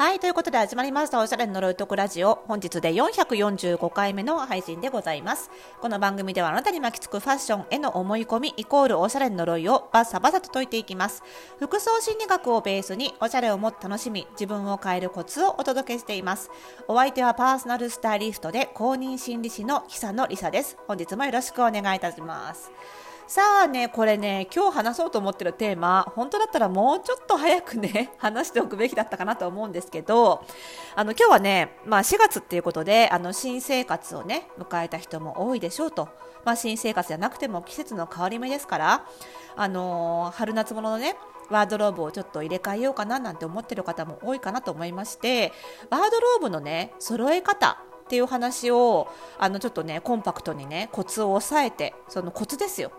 はい、ということで始まりましたおしゃれの呪いとくラジオ。本日で445回目の配信でございます。この番組ではあなたに巻きつくファッションへの思い込みイコールおしゃれの呪いをバッサバサと解いていきます。服装心理学をベースにおしゃれをもっと楽しみ、自分を変えるコツをお届けしています。お相手はパーソナルスタイリストで公認心理師の久野里沙です。本日もよろしくお願いいたします。さあね、これね、今日話そうと思ってるテーマ、本当だったらもうちょっと早くね、話しておくべきだったかなと思うんですけど、あの、今日はね、まあ4月っていうことで、あの、新生活をね、迎えた人も多いでしょうと。まあ新生活じゃなくても季節の変わり目ですから、あのー春夏物のね、ワードローブをちょっと入れ替えようかななんて思ってる方も多いかなと思いまして、ワードローブのね、揃え方、っていう話をあのちょっとねコンパクトにねコツを押さえてそのコツですよ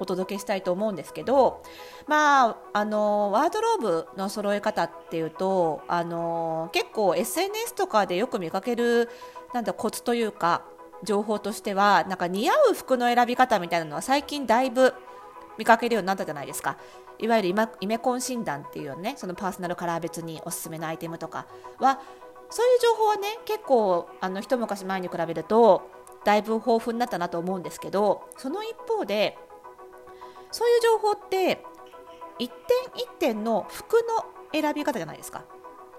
お届けしたいと思うんですけど、まあ、あのワードローブの揃え方っていうとあの結構 SNS とかでよく見かけるなんだコツというか情報としてはなんか似合う服の選び方みたいなのは最近だいぶ見かけるようになったじゃないですか。いわゆるイマイメコン診断っていうねそのパーソナルカラー別におすすめのアイテムとかはそういう情報はね結構あの一昔前に比べるとだいぶ豊富になったなと思うんですけどその一方でそういう情報って一点一点の服の選び方じゃないですか。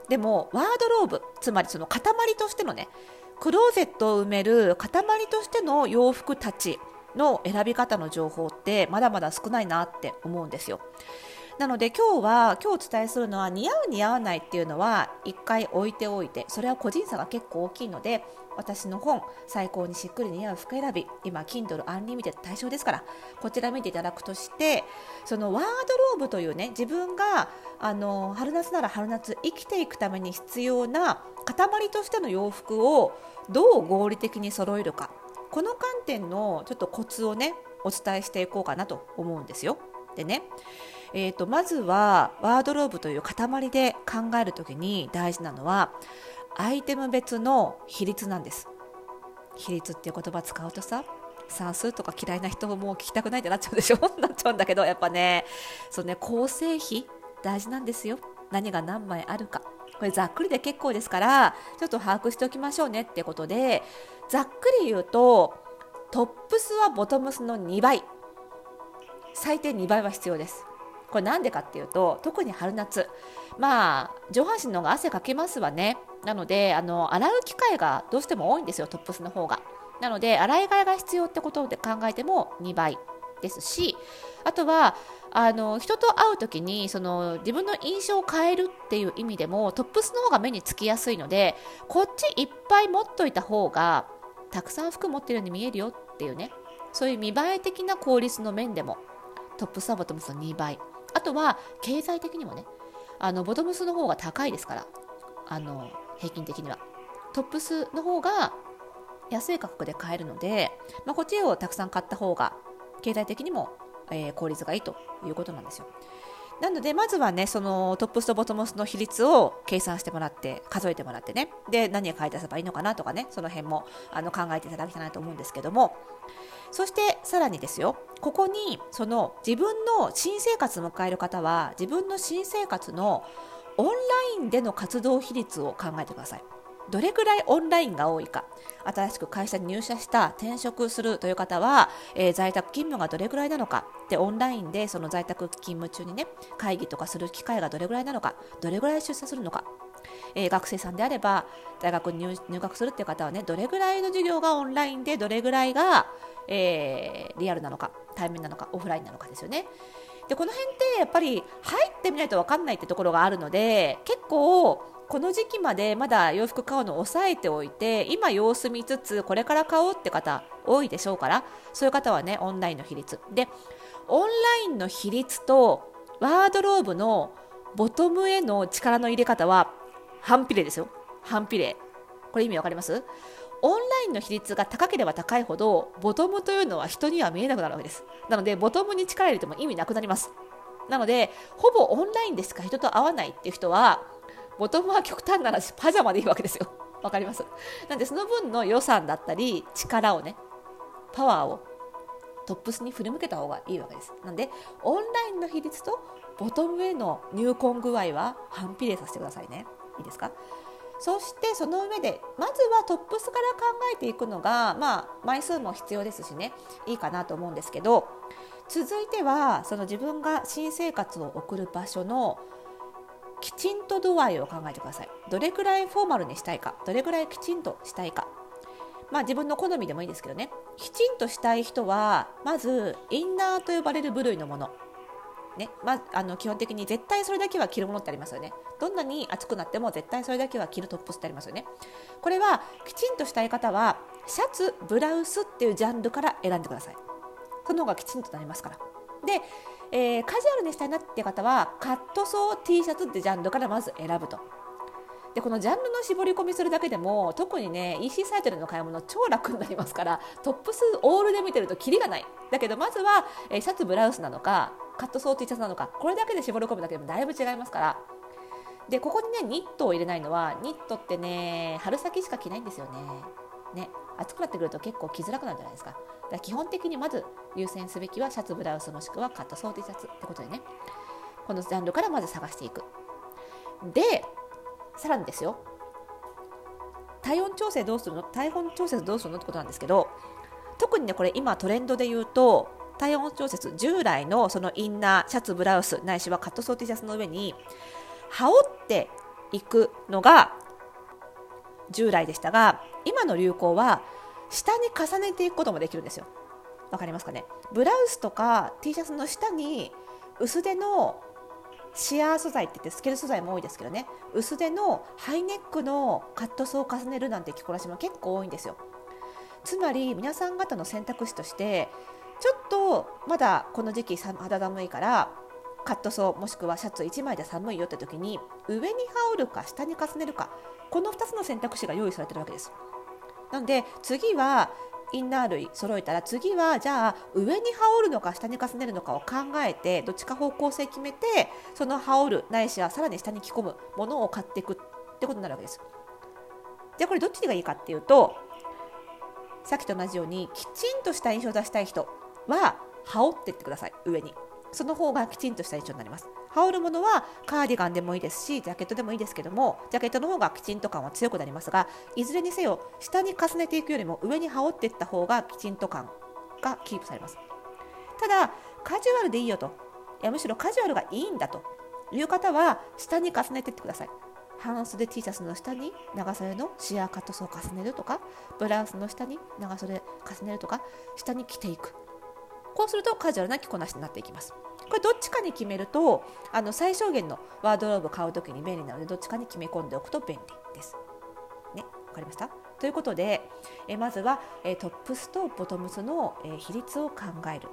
でもワードローブつまりその塊としてのねクローゼットを埋める塊としての洋服たちの選び方の情報ってまだまだ少ないなって思うんですよ。なので今日は今日お伝えするのは似合う似合わないっていうのは一回置いておいてそれは個人差が結構大きいので私の本最高にしっくり似合う服選び今 Kindle Unlimited 対象ですからこちら見ていただくとしてそのワードローブというね自分があの春夏なら春夏生きていくために必要な塊としての洋服をどう合理的に揃えるかこの観点のちょっとコツをねお伝えしていこうかなと思うんですよ。でねえー、とまずはワードローブという塊で考えるときに大事なのはアイテム別の比率なんです。比率っていう言葉使うとさ算数とか嫌いな人も聞きたくないってなっちゃうでしょ？なっちゃうんだけどやっぱねそうね構成比大事なんですよ。何が何枚あるか。これざっくりで結構ですからちょっと把握しておきましょうねってことでざっくり言うとトップスはボトムスの2倍。最低2倍は必要です。これなんでかっていうと特に春夏。まあ上半身の方が汗かけますわね。なのであの洗う機会がどうしても多いんですよトップスの方が。なので洗い替えが必要ってことで考えても2倍ですしあとはあの人と会う時にその自分の印象を変えるっていう意味でもトップスの方が目につきやすいのでこっちいっぱい持っといた方がたくさん服持ってるように見えるよっていうね。そういう見栄え的な効率の面でもトップスはボトムスの2倍あとは経済的にもねあのボトムスの方が高いですからあの平均的には。トップスの方が安い価格で買えるので、まあ、こっちをたくさん買った方が経済的にも、えー効率がいいということなんですよ。なのでまずはねそのトップスとボトムスの比率を計算してもらって数えてもらってね。で何を買い出せばいいのかなとかねその辺もあの考えていただきたいなと思うんですけども。そしてさらにですよ。ここにその自分の新生活を迎える方は自分の新生活のオンラインでの活動比率を考えてください。どれぐらいオンラインが多いか新しく会社に入社した転職するという方は、えー在宅勤務がどれぐらいなのかでオンラインでその在宅勤務中にね会議とかする機会がどれぐらいなのかどれぐらい出社するのかえー学生さんであれば大学に入学するっていう方はねどれぐらいの授業がオンラインでどれぐらいが、えーリアルなのか対面なのかオフラインなのかですよね。でこの辺ってやっぱり入ってみないと分かんないってところがあるので結構この時期までまだ洋服買うのを抑えておいて今様子見つつこれから買おうって方多いでしょうからそういう方はねオンラインの比率。でオンラインの比率とワードローブのボトムへの力の入れ方は反比例ですよ。反比例これ意味わかります？オンラインの比率が高ければ高いほどボトムというのは人には見えなくなるわけです。なのでボトムに力入れても意味なくなります。なのでほぼオンラインでしか人と会わないっていう人はボトムは極端な話パジャマでいいわけですよ。わかります？なんでその分の予算だったり力をねパワーをトップスに振り向けた方がいいわけです。なんでオンラインの比率とボトムへの入魂具合は反比例させてくださいね。いいですか？そしてその上でまずはトップスから考えていくのが、まあ、枚数も必要ですしね。いいかなと思うんですけど続いてはその自分が新生活を送る場所のきちんと度合いを考えてください。どれくらいフォーマルにしたいかどれくらいきちんとしたいか。まあ自分の好みでもいいですけどね。きちんとしたい人はまずインナーと呼ばれる部類のもの。ねまあ、あの基本的に絶対それだけは着るものってありますよね。どんなに暑くなっても絶対それだけは着るトップスってありますよね。これはきちんとしたい方はシャツブラウスっていうジャンルから選んでください。その方がきちんとなりますから。で、えー、カジュアルにしたいなっていう方はカットソー T シャツってジャンルからまず選ぶと。でこのジャンルの絞り込みするだけでも特にね EC サイトでの買い物超楽になりますからトップスオールで見てるとキリがない。だけどまずは、え、シャツブラウスなのかカットソー T シャツなのかこれだけで絞り込むだけでもだいぶ違いますから。でここにねニットを入れないのはニットってね春先しか着ないんですよね。ね暑くなってくると結構着づらくなるじゃないですか。だから基本的にまず優先すべきはシャツブラウスもしくはカットソー T シャツってことでね。このジャンルからまず探していく。でさらにですよ。体温調整どうするの？体温調節どうするの？ってことなんですけど特にねこれ今トレンドで言うと体温調節従来のそのインナーシャツブラウスないしはカットソー T シャツの上に羽織っていくのが従来でしたが今の流行は下に重ねていくこともできるんですよ。わかりますかね？ブラウスとか T シャツの下に薄手のシアー素材って言ってスケール素材も多いですけどね。薄手のハイネックのカットソーを重ねるなんて着こなしも結構多いんですよ。つまり皆さん方の選択肢としてちょっとまだこの時期肌寒いからカットソーもしくはシャツ1枚で寒いよって時に上に羽織るか下に重ねるかこの2つの選択肢が用意されてるわけです。なので次はインナー類揃えたら次はじゃあ上に羽織るのか下に重ねるのかを考えてどっちか方向性決めてその羽織るないしはさらに下に着込むものを買っていくってことになるわけです。じゃあこれどっちがいいかっていうとさっきと同じようにきちんとした印象を出したい人。は羽織ってってください上に。その方がきちんとした印象になります。羽織るものはカーディガンでもいいですしジャケットでもいいですけどもジャケットの方がきちんと感は強くなりますがいずれにせよ下に重ねていくよりも上に羽織っていった方がきちんと感がキープされます。ただカジュアルでいいよと。いやむしろカジュアルがいいんだと。いう方は下に重ねていってください。半袖 T シャツの下に長袖のシアーカットソーを重ねるとかブラウスの下に長袖重ねるとか下に着ていく。こうするとカジュアルな着こなしになっていきます。これどっちかに決めるとあの最小限のワードローブ買う時に便利なのでどっちかに決め込んでおくと便利です。ね、わかりました？ということでえまずはえトップスとボトムスのえ比率を考える。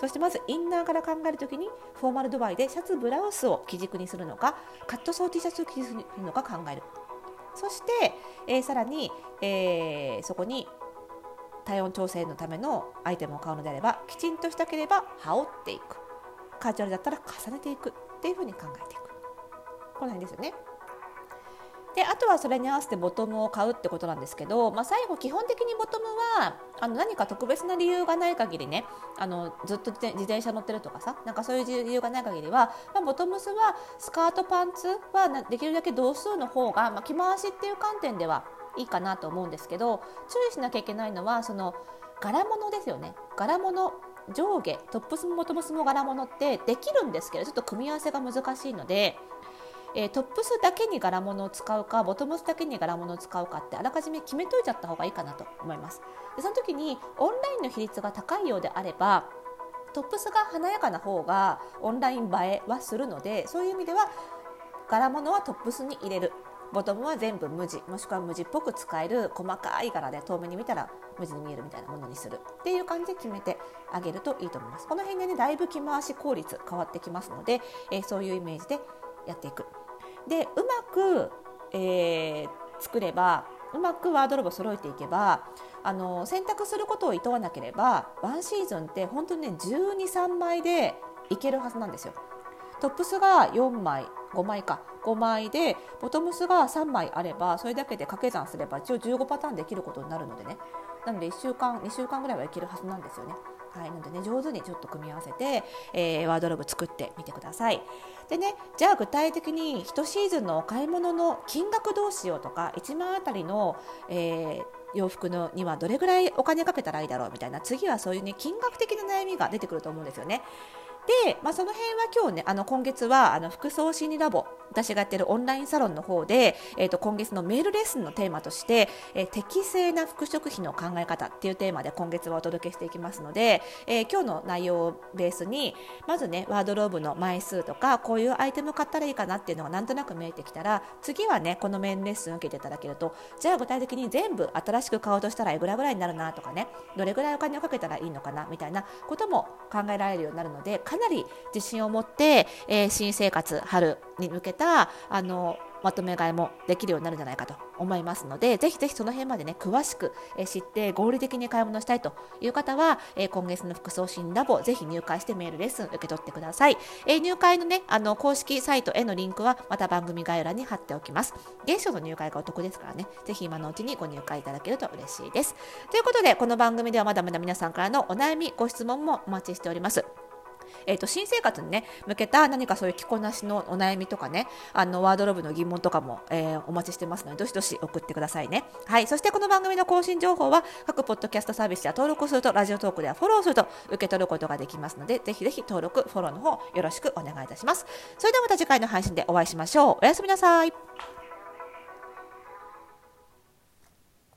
そしてまずインナーから考えるときにフォーマル度合いでシャツブラウスを基軸にするのかカットソー T シャツを基軸にするのか考える。そして、えー、さらに、えー、そこに体温調整のためのアイテムを買うのであればきちんとしたければ羽織っていくカジュアルだったら重ねていくっていうふうに考えていくこの辺ですよね。であとはそれに合わせてボトムを買うってことなんですけど、まあ、最後基本的にボトムはあの何か特別な理由がない限りねあのずっと自転車乗ってるとかさなんかそういう理由がない限りは、まあ、ボトムスはスカートパンツはできるだけ同数の方が、まあ、着回しっていう観点ではいいかなと思うんですけど注意しなきゃいけないのはその柄物ですよね。柄物上下トップスもボトムスも柄物ってできるんですけどちょっと組み合わせが難しいので、えー、トップスだけに柄物を使うかボトムスだけに柄物を使うかってあらかじめ決めといちゃった方がいいかなと思います。でその時にオンラインの比率が高いようであればトップスが華やかな方がオンライン映えはするのでそういう意味では柄物はトップスに入れる。ボトムは全部無地もしくは無地っぽく使える細かい柄で遠目に見たら無地に見えるみたいなものにするっていう感じで決めてあげるといいと思います。この辺でねだいぶ着回し効率変わってきますので、えー、そういうイメージでやっていく。でうまく、えー、作ればうまくワードローブを揃えていけばあの選択することを厭わなければワンシーズンって本当にね123枚でいけるはずなんですよ。トップスが4枚5枚か5枚でボトムスが3枚あればそれだけで掛け算すれば一応15パターンできることになるのでねなので1週間2週間ぐらいはいけるはずなんですよねはい、なのでね上手にちょっと組み合わせて、えー、ワードローブ作ってみてください。でねじゃあ具体的に1シーズンのお買い物の金額どうしようとか1万あたりの、えー、洋服のにはどれぐらいお金かけたらいいだろうみたいな次はそういうね金額的な悩みが出てくると思うんですよね。で、まあ、その辺は今日ねあの今月はあの服装心理ラボ私がやってるオンラインサロンの方で、えー、と今月のメールレッスンのテーマとして、えー、適正な服飾費の考え方っていうテーマで今月はお届けしていきますので、えー、今日の内容をベースにまずねワードローブの枚数とかこういうアイテム買ったらいいかなっていうのがなんとなく見えてきたら次はねこのメールレッスンを受けていただけるとじゃあ具体的に全部新しく買おうとしたらいくらぐらいになるなとかねどれぐらいお金をかけたらいいのかなみたいなことも考えられるようになるのでかなり自信を持って、えー、新生活春に向けたあのまとめ買いもできるようになるんじゃないかと思いますのでぜひぜひその辺までね詳しく、知って合理的に買い物したいという方は、今月の服装診ラボぜひ入会してメールレッスン受け取ってください、入会のねあの公式サイトへのリンクはまた番組概要欄に貼っておきます。現初の入会がお得ですからねぜひ今のうちにご入会いただけると嬉しいです。ということでこの番組ではまだまだ皆さんからのお悩みご質問もお待ちしております。えーと、新生活に、ね、向けた何かそういう着こなしのお悩みとかねあのワードローブの疑問とかも、えー、お待ちしてますのでどしどし送ってくださいね。はい、そしてこの番組の更新情報は各ポッドキャストサービスや登録するとラジオトークではフォローすると受け取ることができますのでぜひぜひ登録フォローの方よろしくお願いいたします。それではまた次回の配信でお会いしましょう。おやすみなさい。